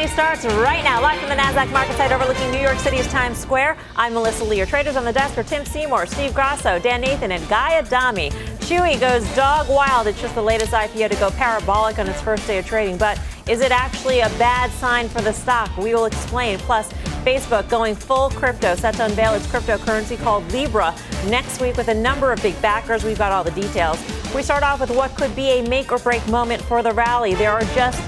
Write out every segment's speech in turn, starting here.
Money starts right now, live from the NASDAQ market site overlooking New York City's Times Square. I'm Melissa Lee. Traders on the desk are Tim Seymour, Steve Grasso, Dan Nathan, and Guy Adami. Chewy goes dog wild. It's just the latest IPO to go parabolic on its first day of trading. But is it actually a bad sign for the stock? We will explain. Plus, Facebook going full crypto, set to unveil its cryptocurrency called Libra next week with a number of big backers. We've got all the details. We start off with what could be a make or break moment for the rally. There are just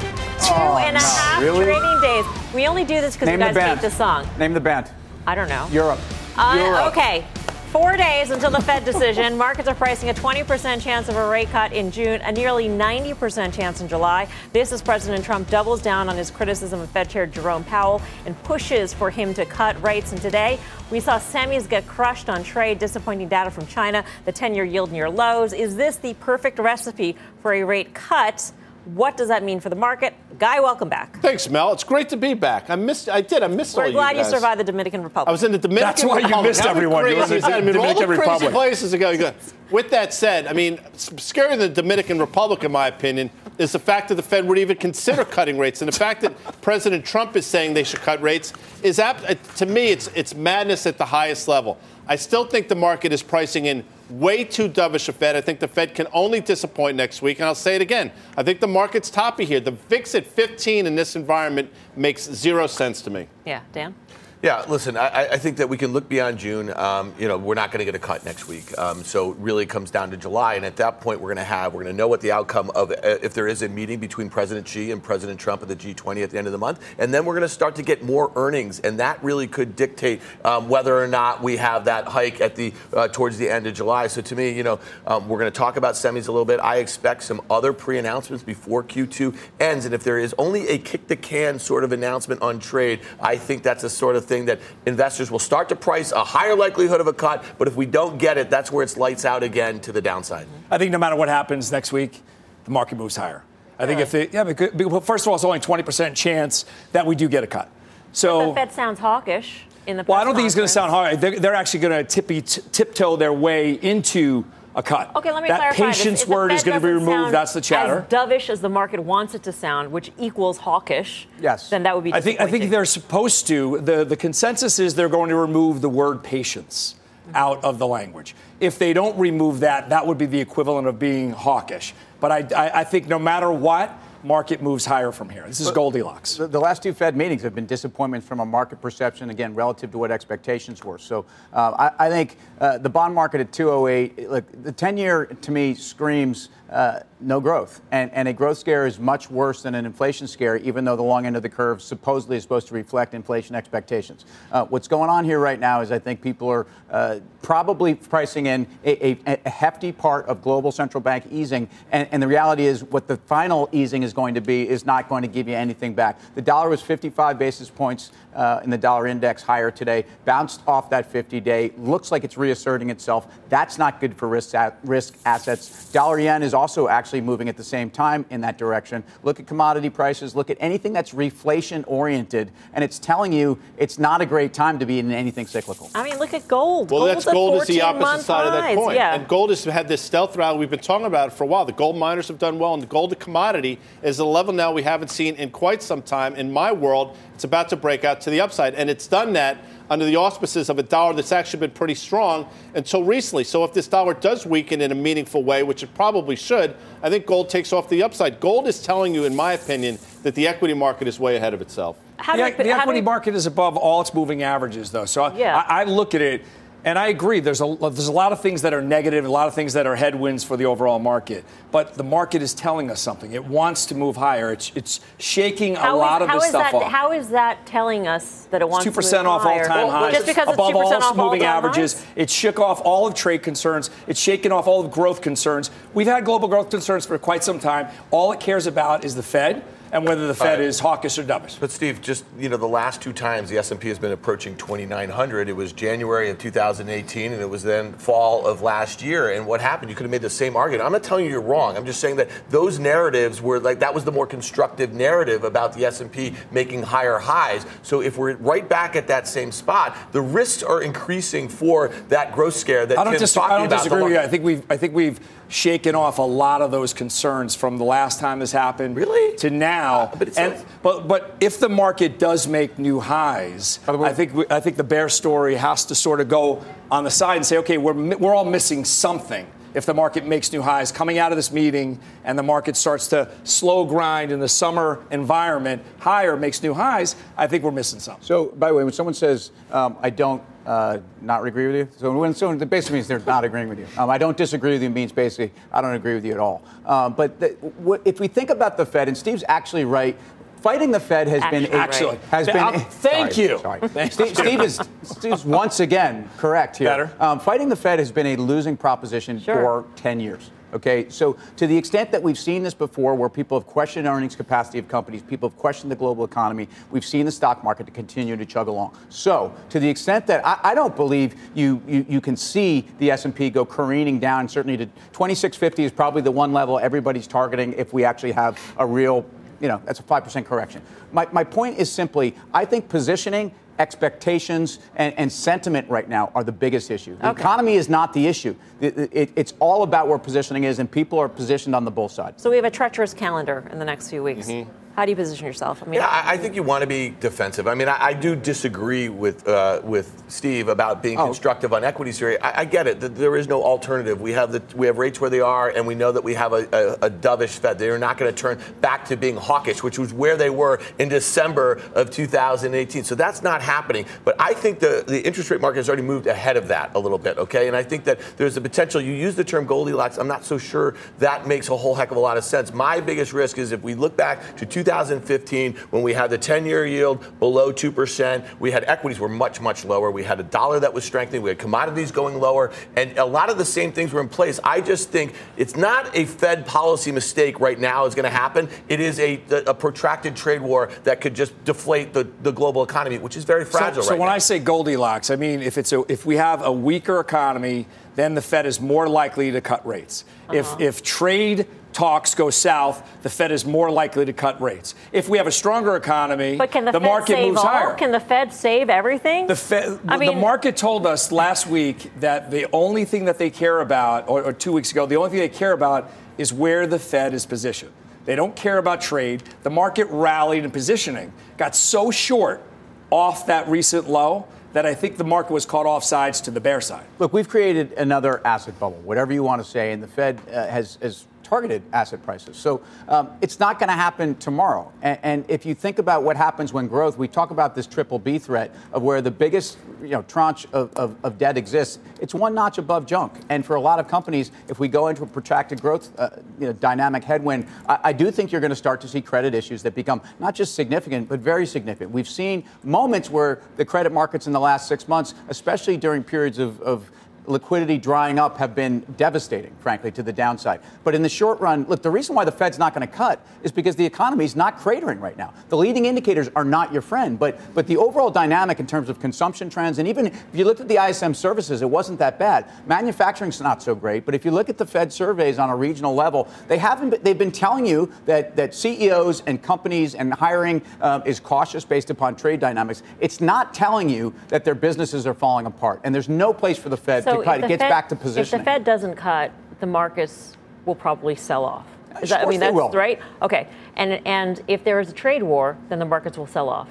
two Oh, and a half Really? trading days. We only do this because you the guys hate the song. Name the band. I don't know. Europe. Uh, Europe. okay. Four days until the Fed decision. Markets are pricing a 20% chance of a rate cut in June, a nearly 90% chance in July. This as President Trump doubles down on his criticism of Fed Chair Jerome Powell and pushes for him to cut rates. And today, we saw semis get crushed on trade, disappointing data from China, the 10 year yield near lows. Is this the perfect recipe for a rate cut? What does that mean for the market? Guy, welcome back. Thanks, Mel. It's great to be back. I missed. I did. I missed all We're you glad you guys. survived the Dominican Republic. I was in the Dominican That's why you Republic. missed How everyone. You were in crazy the is? I mean, all Dominican the crazy places to go. Go. With that said, I mean, s- scarier than the Dominican Republic, in my opinion, is the fact that the Fed would even consider cutting rates, and the fact that President Trump is saying they should cut rates is, ap- uh, to me, it's it's madness at the highest level. I still think the market is pricing in way too dovish a Fed. I think the Fed can only disappoint next week, and I'll say it again. I think the market's toppy here. The VIX at 15 in this environment makes zero sense to me. yeah, Dan? Yeah, listen, I, I think that we can look beyond June. Um, you know, we're not going to get a cut next week. Um, so it really comes down to July. And at that point, we're going to have, we're going to know what the outcome of, uh, if there is a meeting between President Xi and President Trump at the G20 at the end of the month. And then we're going to start to get more earnings. And that really could dictate um, whether or not we have that hike at the, uh, towards the end of July. So to me, you know, um, we're going to talk about semis a little bit. I expect some other pre-announcements before Q2 ends. And if there is only a kick the can sort of announcement on trade, I think that's a sort of thing that investors will start to price a higher likelihood of a cut. But if we don't get it, that's where it's lights out again to the downside. I think no matter what happens next week, the market moves higher. I think if the yeah, because, well, first of all, it's only 20% chance that we do get a cut. So The Fed sounds hawkish in the Well, I don't think he's going to sound conference. hard. They're, they're actually going to tippy t- tiptoe their way into a cut. Okay, let me that clarify. this. patience the word is going to be removed. That's the chatter. As dovish as the market wants it to sound, which equals hawkish. Yes. Then that would be. I think I think they're supposed to. The the consensus is they're going to remove the word patience out of the language. If they don't remove that, that would be the equivalent of being hawkish. But I, I, I think no matter what, market moves higher from here. This is Goldilocks. The, the last two Fed meetings have been disappointments from a market perception, again, relative to what expectations were. So uh, I, I think uh, the bond market at 208, look, the 10 year to me screams uh, no growth. And, and a growth scare is much worse than an inflation scare, even though the long end of the curve supposedly is supposed to reflect inflation expectations. Uh, what's going on here right now is I think people are uh, probably pricing in a, a, a hefty part of global central bank easing. And, and the reality is, what the final easing is going to be is not going to give you anything back. The dollar was 55 basis points uh, in the dollar index higher today, bounced off that 50 day, looks like it's reasserting itself. That's not good for risk, risk assets. Dollar yen is also actually moving at the same time in that direction. Look at commodity prices, look at anything that's reflation oriented, and it's telling you it's not a great time to be in anything cyclical. I mean, look at gold. Well, Gold's that's gold is the opposite month side of that coin. Yeah. And gold has had this stealth rally. We've been talking about it for a while. The gold miners have done well, and the gold commodity is a level now we haven't seen in quite some time. In my world, it's about to break out to the upside, and it's done that under the auspices of a dollar that's actually been pretty strong until recently. So if this dollar does weaken in a meaningful way, which it probably should, I think gold takes off the upside. Gold is telling you, in my opinion, that the equity market is way ahead of itself. How do the, we- the how do equity we- market is above all its moving averages, though. So Yeah. I, I look at it, and I agree. There's a there's a lot of things that are negative, a lot of things that are headwinds for the overall market. But the market is telling us something. It wants to move higher. It's it's shaking a How is- lot of this is stuff that, off. How is that telling us that it wants Two to percent move off all time highs. Just because it's above two percent all off moving all-time averages. highs? It shook off all of trade concerns. It's shaken off all of growth concerns. We've had global growth concerns for quite some time. All it cares about is the Fed. And whether the Fed is hawkish or dovish. But Steve, just you know, the last two times the S&P has been approaching 2,900, it was January of 2018, and it was then fall of last year. And what happened? You could have made the same argument. I'm not telling you you're wrong. I'm just saying that those narratives were like that was the more constructive narrative about the S&P making higher highs. So if we're right back at that same spot, the risks are increasing for that growth scare that I don't, dis- talking I don't about. disagree with you. I think we've I think we've shaken off a lot of those concerns from the last time this happened Really? to now. Uh, but and, not- but but if the market does make new highs, way- I think we, I think the bear story has to sort of go on the side and say, okay, we're we're all missing something. If the market makes new highs coming out of this meeting and the market starts to slow grind in the summer environment higher makes new highs, I think we're missing something. So, by the way, when someone says, um, I don't uh, not agree with you, so when someone, basically means they're not agreeing with you. Um, I don't disagree with you means basically, I don't agree with you at all. Um, but the, what, if we think about the Fed, and Steve's actually right, fighting the Fed has been a, Actually. has been. uh, thank sorry, you. Sorry. Thank Steve, Steve is Steve's once again correct here. Better. Um, fighting the Fed has been a losing proposition Sure. for 10 years. Okay, so to the extent that we've seen this before, where people have questioned earnings capacity of companies, people have questioned the global economy, we've seen the stock market to continue to chug along. So, to the extent that I, I don't believe you, you you can see the S&P go careening down, certainly to 2650 is probably the one level everybody's targeting if we actually have a real you know, that's a 5% correction. My, my point is simply, I think positioning, expectations, and, and sentiment right now are the biggest issue. The Okay. economy is not the issue. It- it- it's all about where positioning is, and people are positioned on the bull side. So we have a treacherous calendar in the next few weeks. Mm-hmm. How do you position yourself? I mean, Yeah, I, I think you want to be defensive. I mean, I, I do disagree with uh, with Steve about being Oh. constructive on equities here. I, I get it. that There is no alternative. We have the we have rates where they are, and we know that we have a, a, a dovish Fed. They are not going to turn back to being hawkish, which was where they were in December of 2018. So that's not happening. But I think the the interest rate market has already moved ahead of that a little bit. Okay, and I think that there's a potential. You use the term Goldilocks. I'm not so sure that makes a whole heck of a lot of sense. My biggest risk is if we look back to 2015 when we had the 10-year yield below 2%, we had equities were much, much lower. We had a dollar that was strengthening. We had commodities going lower. And a lot of the same things were in place. I just think it's not a Fed policy mistake right now is going to happen. It is a, a protracted trade war that could just deflate the, the global economy, which is very So, fragile so right when now. I say Goldilocks, I mean if it's a, if we have a weaker economy, then the Fed is more likely to cut rates. If uh-huh. if trade talks go south, the Fed is more likely to cut rates. If we have a stronger economy, but can the, Fed market save moves all? higher. Can the Fed save everything? The, Fed, I mean, the market told us last week that the only thing that they care about, or, or two weeks ago, the only thing they care about is where the Fed is positioned. They don't care about trade. The market rallied in positioning got so short off that recent low that I think the market was caught off sides to the bear side. Look, we've created another asset bubble, whatever you want to say, and the Fed uh, has, has targeted asset prices. So um, it's not going to happen tomorrow. And, and if you think about what happens when growth, we talk about this triple B threat of where the biggest you know, tranche of, of, of debt exists. It's one notch above junk. And for a lot of companies, if we go into a protracted growth uh, you know, dynamic headwind, I, I do think you're going to start to see credit issues that become not just significant, but very significant. We've seen moments where the credit markets in the last six months, especially during periods of, of liquidity drying up have been devastating, frankly, to the downside. But in the short run, look, the reason why the Fed's not going to cut is because the economy is not cratering right now. The leading indicators are not your friend, but but the overall dynamic in terms of consumption trends, and even if you looked at the ISM services, it wasn't that bad. Manufacturing's not so great, but if you look at the Fed surveys on a regional level, they haven't. Been, they've been telling you that that CEOs and companies and hiring uh, is cautious based upon trade dynamics. It's not telling you that their businesses are falling apart, and there's no place for the Fed so to cut. if It the gets Fed- back to If the Fed doesn't cut, the markets will probably sell off. Is Of that, I mean, they that's will. right. Okay, and and if there is a trade war, then the markets will sell off.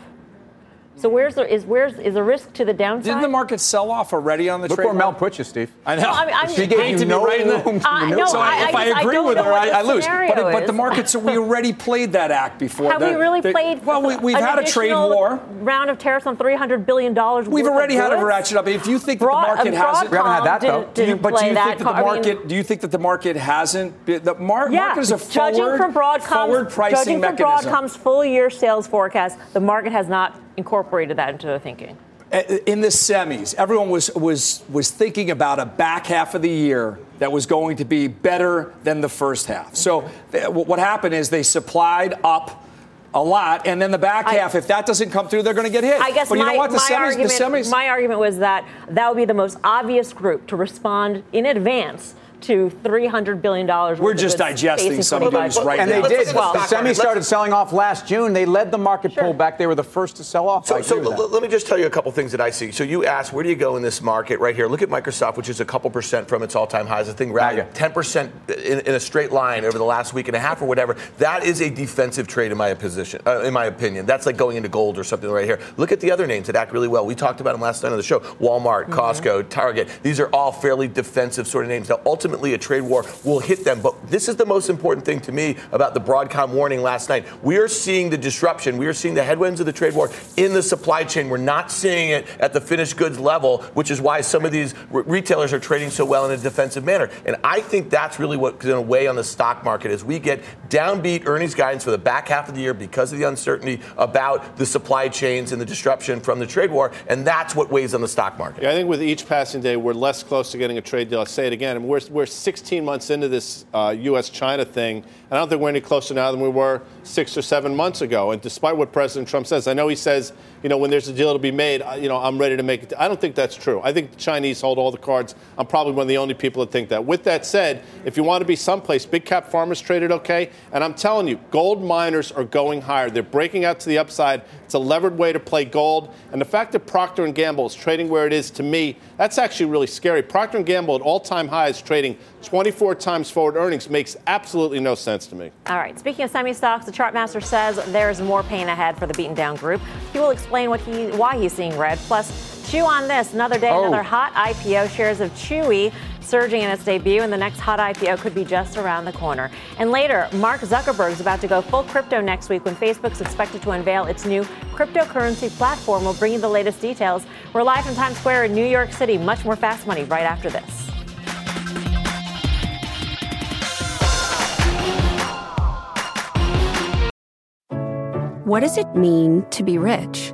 So where's the is where's is the risk to the downside? Didn't the market sell off already on the Look trade? where Mel put you, Steve. I know. I mean, I'm- She I- gave hate you no right in the- room Uh, no, so I- if I, I just- I agree with her, I, I lose. scenario But, but the is. markets, we already played that act before. Have The- we really the- played? Well, we, we've an had a trade war. round of tariffs on three hundred billion dollars. We've already had a ratchet up. If you think that the market hasn't, We haven't had that, Broadcom though. Didn't, Do you- but do you think that the card. I mean, market? do you think that the market hasn't? The mar- Yeah, market is a judging forward, from Broadcom's, forward pricing judging from. Broadcom's full year sales forecast, the market has not incorporated that into their thinking. in the semis, everyone was was was thinking about a back half of the year that was going to be better than the first half. So th- what happened is they supplied up a lot, and then the back I- half, if that doesn't come through, they're going to get hit. I guess but you my, know what? The semis, argument, the semis, my argument was that that would be the most obvious group to respond in advance to $300 billion. We're just digesting some of 25 those right And now. And they did. look at the semi market. started selling off last June. They led the market Sure. pullback. They were the first to sell off. So, so with l- let me just tell you a couple things that I see. So you asked, where do you go in this market right here? Look at Microsoft, which is a couple percent from its all-time highs. The thing rallied Okay. 10% in, in a straight line over the last week and a half or whatever. That is a defensive trade in my position, uh, in my opinion. That's like going into gold or something right here. Look at the other names that act really well. We talked about them last night on the show. Walmart, Costco, Target. These are all fairly defensive sort of names. Now, ultimately, a trade war will hit them. But this is the most important thing to me about the Broadcom warning last night. We are seeing the disruption. We are seeing the headwinds of the trade war in the supply chain. We're not seeing it at the finished goods level, which is why some of these re- retailers are trading so well in a defensive manner. And I think that's really what's going to weigh on the stock market as we get downbeat earnings guidance for the back half of the year because of the uncertainty about the supply chains and the disruption from the trade war. And that's what weighs on the stock market. Yeah, I think with each passing day, we're less close to getting a trade deal. I'll say it again. I we're, we're 16 months into this uh, U.S. China thing, and I don't think we're any closer now than we were six or seven months ago. And despite what President Trump says, I know he says, you know, when there's a deal to be made, you know, I'm ready to make it. I don't think that's true. I think the Chinese hold all the cards. I'm probably one of the only people that think that. With that said, if you want to be someplace, big cap farmers traded okay, and I'm telling you, gold miners are going higher. They're breaking out to the upside. It's a levered way to play gold, and the fact that Procter Gamble is trading where it is, to me, that's actually really scary. Procter Gamble at all-time highs, trading 24 times forward earnings, makes absolutely no sense to me. All right. Speaking of semi stocks, the chart master says there's more pain ahead for the beaten down group. He will explain what he why he's seeing red. Plus, chew on this. Another day, Oh. another hot IPO. Shares of Chewy surging in its debut, and the next hot IPO could be just around the corner. And later, Mark Zuckerberg's about to go full crypto next week when Facebook's expected to unveil its new cryptocurrency platform. We'll bring you the latest details. We're live from Times Square in New York City. Much more fast money right after this. What does it mean to be rich?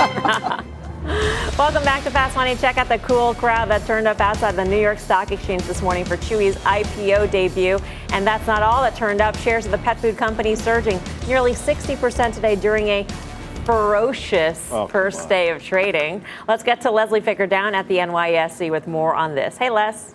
Welcome back to Fast Money. Check out the cool crowd that turned up outside the New York Stock Exchange this morning for Chewy's IPO debut. And that's not all that turned up. Shares of the pet food company surging nearly 60% today during a ferocious Oh, first on. day of trading. Let's get to Leslie Picker down at the NYSE with more on this. Hey, Les.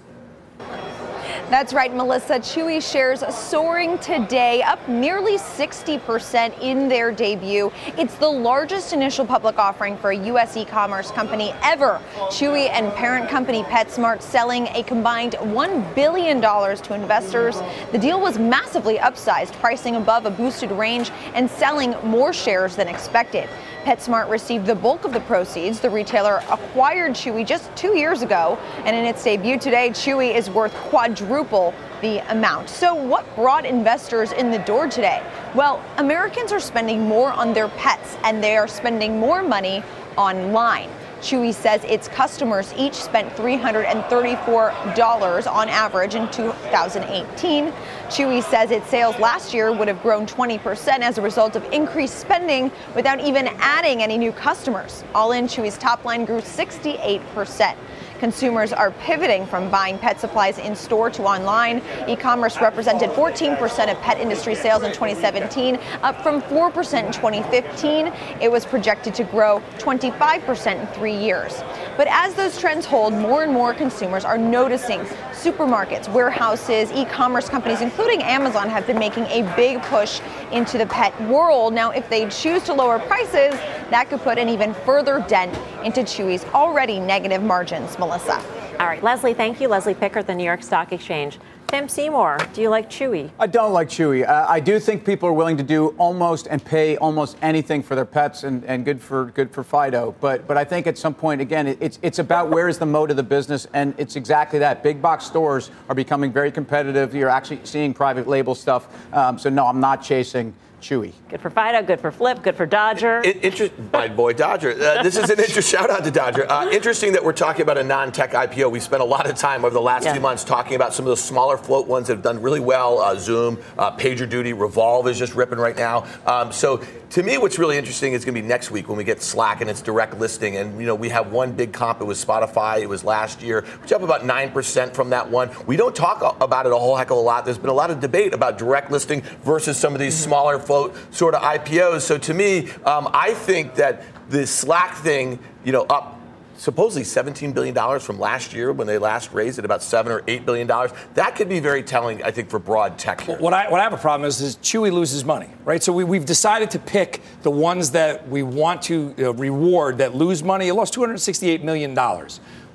That's right, Melissa. Chewy shares soaring today, up nearly 60% in their debut. It's the largest initial public offering for a U.S. e-commerce company ever. Chewy and parent company PetSmart selling a combined $1 billion to investors. The deal was massively upsized, pricing above a boosted range and selling more shares than expected. PetSmart received the bulk of the proceeds. The retailer acquired Chewy just two years ago, and in its debut today, Chewy is worth quadruple the amount. So, what brought investors in the door today? Well, Americans are spending more on their pets, and they are spending more money online. Chewy says its customers each spent $334 on average in 2018. Chewy says its sales last year would have grown 20% as a result of increased spending without even adding any new customers. All in, Chewy's top line grew 68%. Consumers are pivoting from buying pet supplies in store to online. E commerce represented 14% of pet industry sales in 2017, up from 4% in 2015. It was projected to grow 25% in three years. But as those trends hold, more and more consumers are noticing supermarkets, warehouses, e commerce companies, including Amazon, have been making a big push into the pet world. Now, if they choose to lower prices, that could put an even further dent into Chewy's already negative margins. Melissa. All right, Leslie, thank you. Leslie Picker the New York Stock Exchange. Tim Seymour, do you like Chewy? I don't like Chewy. Uh, I do think people are willing to do almost and pay almost anything for their pets, and, and good for good for Fido. But but I think at some point, again, it, it's it's about where is the mode of the business, and it's exactly that. Big box stores are becoming very competitive. You're actually seeing private label stuff. Um, so no, I'm not chasing Chewy. Good for Fido, good for Flip, good for Dodger. It, inter- my boy Dodger. Uh, this is an interesting shout out to Dodger. Uh, interesting that we're talking about a non-tech IPO. We spent a lot of time over the last Yeah. few months talking about some of those smaller float ones that have done really well. Uh, Zoom, uh, PagerDuty, Revolve is just ripping right now. Um, so to me, what's really interesting is going to be next week when we get Slack and its direct listing. And you know, we have one big comp. It was Spotify. It was last year, which up about nine percent from that one. We don't talk about it a whole heck of a lot. There's been a lot of debate about direct listing versus some of these smaller float sort of IPOs. So to me, um, I think that the Slack thing, you know, up supposedly $17 billion from last year when they last raised it about 7 or $8 billion. That could be very telling, I think, for broad tech here. What I, what I have a problem is, is Chewy loses money, right? So we, we've decided to pick the ones that we want to uh, reward that lose money. It lost $268 million.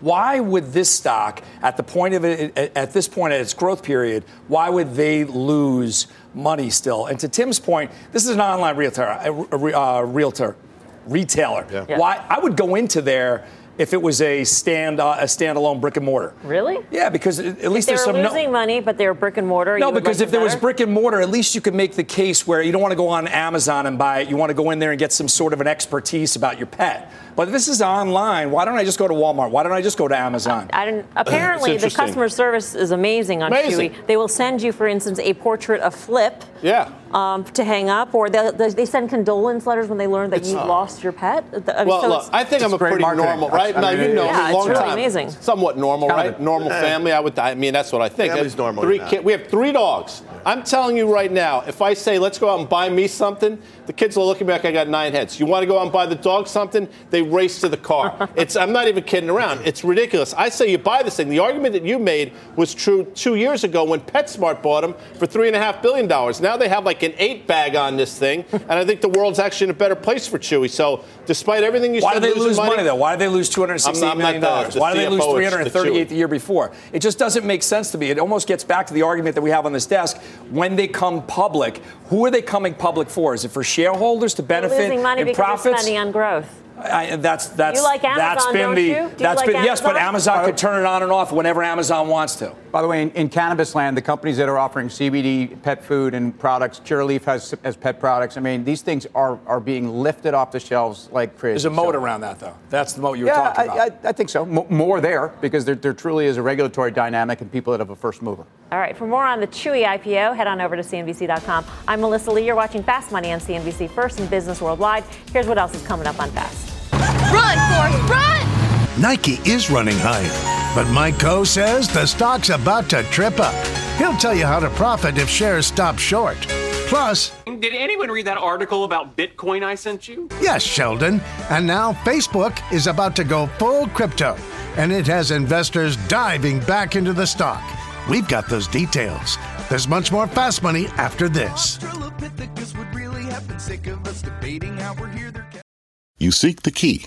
Why would this stock, at the point of it, at, at this point at its growth period, why would they lose money still? And to Tim's point, this is an online realtor, a, a, a realtor, retailer. Yeah. Why I would go into there if it was a stand uh, a standalone brick and mortar. really? Yeah, because at at least there's were some no- losing money, but they were brick and mortar. no, you because like if there was brick and mortar, at least you could make the case where you don't want to go on Amazon and buy it. You want to go in there and get some sort of an expertise about your pet. But this is online, why don't I just go to Walmart? Why don't I just go to Amazon? I didn't, apparently, the customer service is amazing on Amazing. Chewy. They will send you, for instance, a portrait of Flip Yeah. um, to hang up, or they, they send condolence letters when they learn that you lost your pet. I mean, Well, so look, I think I'm a pretty marketing. normal, right? I now you know Yeah, me, it's long really time, amazing. somewhat normal, Kind right? of. Normal family. I would. I mean, that's what I think. Family's normal Three now. kids. We have three dogs. I'm telling you right now, if I say let's go out and buy me something, the kids will look at me like I got nine heads. You want to go out and buy the dog something? They race to the car. it's. I'm not even kidding around. It's ridiculous. I say you buy this thing. The argument that you made was true two years ago when PetSmart bought them for three and a half billion dollars. Now they have like an eight bag on this thing, and I think the world's actually in a better place for Chewy. So despite everything you said, Why said, do they lose money, though? Why do they lose two hundred I'm sixty not- I'm not million dollars? the- the Why do they lose CFO, three it's the hundred thirty-eight Chewy. the year before? It just doesn't make sense to me. It almost gets back to the argument that we have on this desk. When they come public, who are they coming public for? Is it for shareholders to They're benefit losing money in because profits? they're spending on growth. I, that's that's You like that's Amazon, been don't the you? Do you that's like been yes, but Amazon? Amazon could turn it on and off whenever Amazon wants to. By the way, in, in cannabis land, the companies that are offering CBD pet food and products, Curaleaf has as pet products. I mean, these things are, are being lifted off the shelves like crazy. There's a moat So- around that, though. That's the moat you were Yeah, talking I, about. I, I think so. Mo more there because there, there truly is a regulatory dynamic and people that have a first mover. All right, for more on the Chewy IPO, head on over to CNBC.com. I'm Melissa Lee. You're watching Fast Money on CNBC First in Business Worldwide. Here's what else is coming up on Fast. Run, Forrest, run! Nike is running higher, but Mike Khouw says the stock's about to trip up. He'll tell you how to profit if shares stop short. Plus, Did anyone read that article about Bitcoin I sent you? yes, Sheldon, and now Facebook is about to go full crypto, and it has investors diving back into the stock. We've got those details. There's much more fast money after this. You seek the key,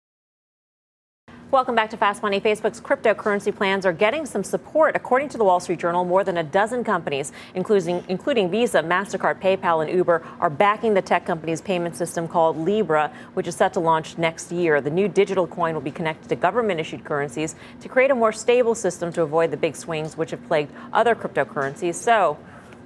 Welcome back to Fast Money. Facebook's cryptocurrency plans are getting some support. According to the Wall Street Journal, more than a dozen companies, including, including Visa, MasterCard, PayPal, and Uber, are backing the tech company's payment system called Libra, which is set to launch next year. The new digital coin will be connected to government issued currencies to create a more stable system to avoid the big swings which have plagued other cryptocurrencies. So,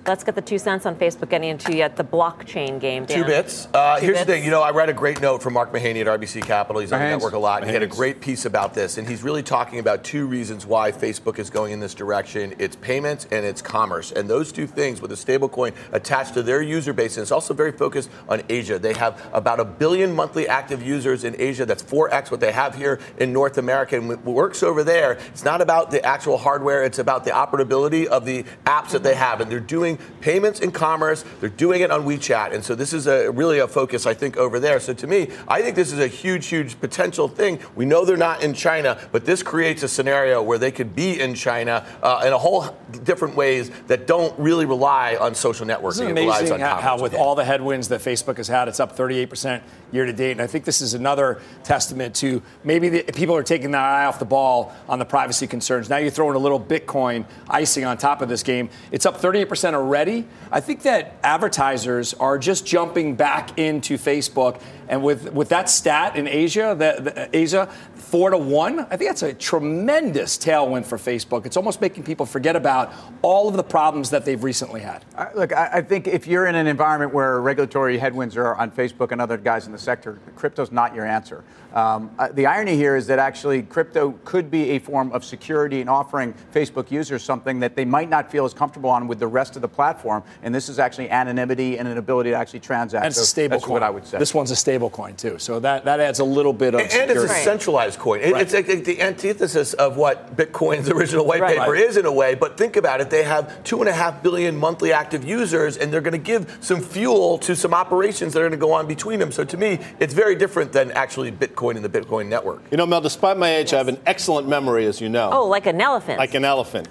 Let's get the two cents on Facebook getting into yet the blockchain game. Dan. Two bits. Uh, Two here's bits. the thing. You know, I read a great note from Mark Mahaney at RBC Capital. He's on the network a lot. And he had a great piece about this, and he's really talking about two reasons why Facebook is going in this direction: it's payments and it's commerce. And those two things, with a stablecoin attached to their user base, and it's also very focused on Asia. They have about a billion monthly active users in Asia. That's 4x what they have here in North America. And what works over there, it's not about the actual hardware. It's about the operability of the apps that they have, and they're doing payments and commerce. They're doing it on WeChat, and so this is a really a focus I think over there. So to me, I think this is a huge, huge potential thing. We know they're not in China, but this creates a scenario where they could be in China uh, in a whole different ways that don't really rely on social networking. Isn't it It relies amazing on how, how with all the headwinds that Facebook has had, it's up 38% year to date. And I think this is another testament to maybe the, people are taking their eye off the ball on the privacy concerns. Now you're throwing a little Bitcoin icing on top of this game. It's up 38% already. I think that advertisers are just jumping back into Facebook. And with, with that stat in Asia, the, the, Asia, four to one, I think that's a tremendous tailwind for Facebook. It's almost making people forget about all of the problems that they've recently had. Look, I, I think if you're in an environment where regulatory headwinds are on Facebook and other guys in the sector, crypto's not your answer. Um, uh, the irony here is that actually crypto could be a form of security and offering Facebook users something that they might not feel as comfortable on with the rest of the platform. And this is actually anonymity and an ability to actually transact. And it's So a stable That's coin. what I would say. This one's a stable coin, too. So that, that adds a little bit of And, and it's a centralized coin. It- Right. It's like the antithesis of what Bitcoin's original white Right. paper Right. is in a way. But think about it. They have two and a half billion monthly active users, and they're going to give some fuel to some operations that are going to go on between them. So to me, it's very different than actually Bitcoin and the Bitcoin network. You know, Mel, despite my age, I have an excellent memory, as you know. Oh, like an elephant. Like an elephant.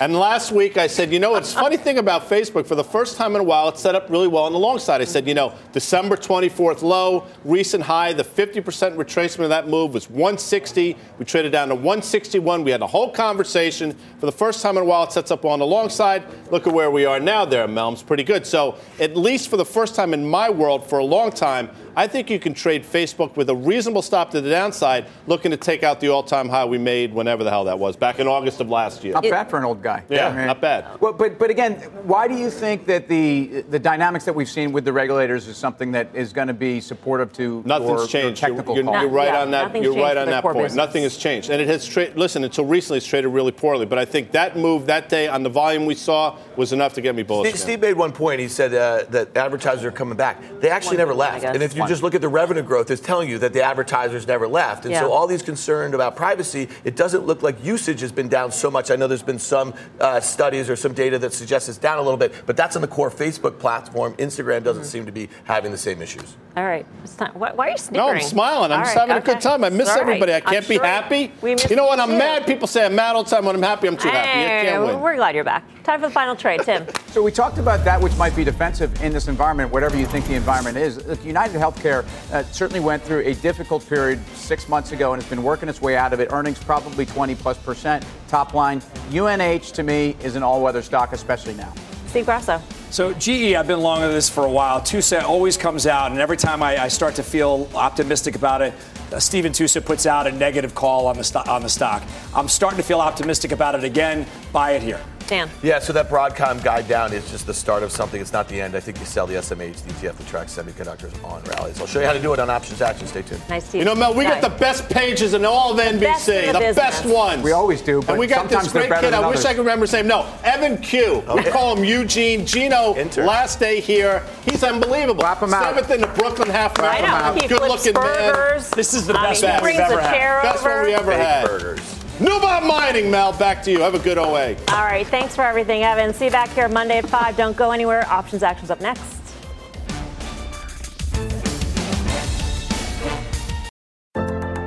And last week I said, you know, it's funny thing about Facebook. For the first time in a while, it's set up really well on the long side. I said, you know, December 24th low, recent high. The 50% retracement of that move was 160. We traded down to 161. We had a whole conversation. For the first time in a while, it sets up on the long side. Look at where we are now. There, Melm's pretty good. So at least for the first time in my world, for a long time, I think you can trade Facebook with a reasonable stop to the downside, looking to take out the all-time high we made whenever the hell that was back in August of last year. Not bad for an old guy. Yeah, I mean, not bad. Well, but but again, why do you think that the the dynamics that we've seen with the regulators is something that is going to be supportive to Nothing's your, your changed. You're, you're- you're right yeah, on that. You're right on that point. business. Nothing has changed, and it has traded. Listen, until recently, it's traded really poorly. But I think that move that day on the volume we saw was enough to get me bullish. Steve. Steve made one point. He said uh, that advertisers are coming back. They actually One never point, left. And if you One. just look at the revenue growth, it's telling you that the advertisers never left. And Yeah. so all these concerned about privacy, it doesn't look like usage has been down so much. I know there's been some uh, studies or some data that suggests it's down a little bit, but that's on the core Facebook platform. Instagram doesn't Mm-hmm. seem to be having the same issues. All right. It's time. Why, why are you No. I'm smiling. I'm All just right, having a good time. I miss All right. everybody. I I'm can't be sure happy. We miss You know, when you I'm too. mad, people say I'm mad all the time. When I'm happy, I'm too happy. I can't win. We're glad you're back. Time for the final trade, Tim. So we talked about that which might be defensive in this environment, whatever you think the environment is. Look, United Healthcare uh, certainly went through a difficult period six months ago and has been working its way out of it. Earnings probably 20 plus percent. Top line, UNH to me is an all-weather stock, especially now. Steve Grasso. So GE, I've been long on this for a while. Tusa always comes out, and every time I, I start to feel optimistic about it, uh, Steven Tusa puts out a negative call on the sto- on the stock. I'm starting to feel optimistic about it again. Buy it here. Dan. Yeah, so that Broadcom guide down is just the start of something. It's not the end. I think you sell the SMH, the ETF that track semiconductors on rallies. I'll show you how to do it on options action. Stay tuned. Nice to You You know, Mel, we Guy. got the best pages in all of NBC, best in the best ones. We always do, but and we got sometimes this great kid. than I wish. I could remember his name. No, Evan Q. We call him Eugene. Gino, Intern. last day here. He's unbelievable. Clap him out. Seventh in the Brooklyn half marathon. Good flips looking man. This is the I best mean, one he brings we've a ever had. chair Best one we ever Big had. burgers. Newmont Mining, Mel. Back to you. Have a good OA. All right. Thanks for everything, Evan. See you back here Monday at 5. Don't go anywhere. Options actions up next.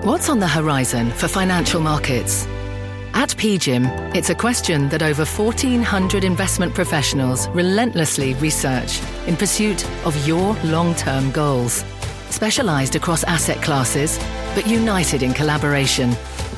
What's on the horizon for financial markets? At PGIM, it's a question that over 1,400 investment professionals relentlessly research in pursuit of your long term goals. Specialized across asset classes, but united in collaboration,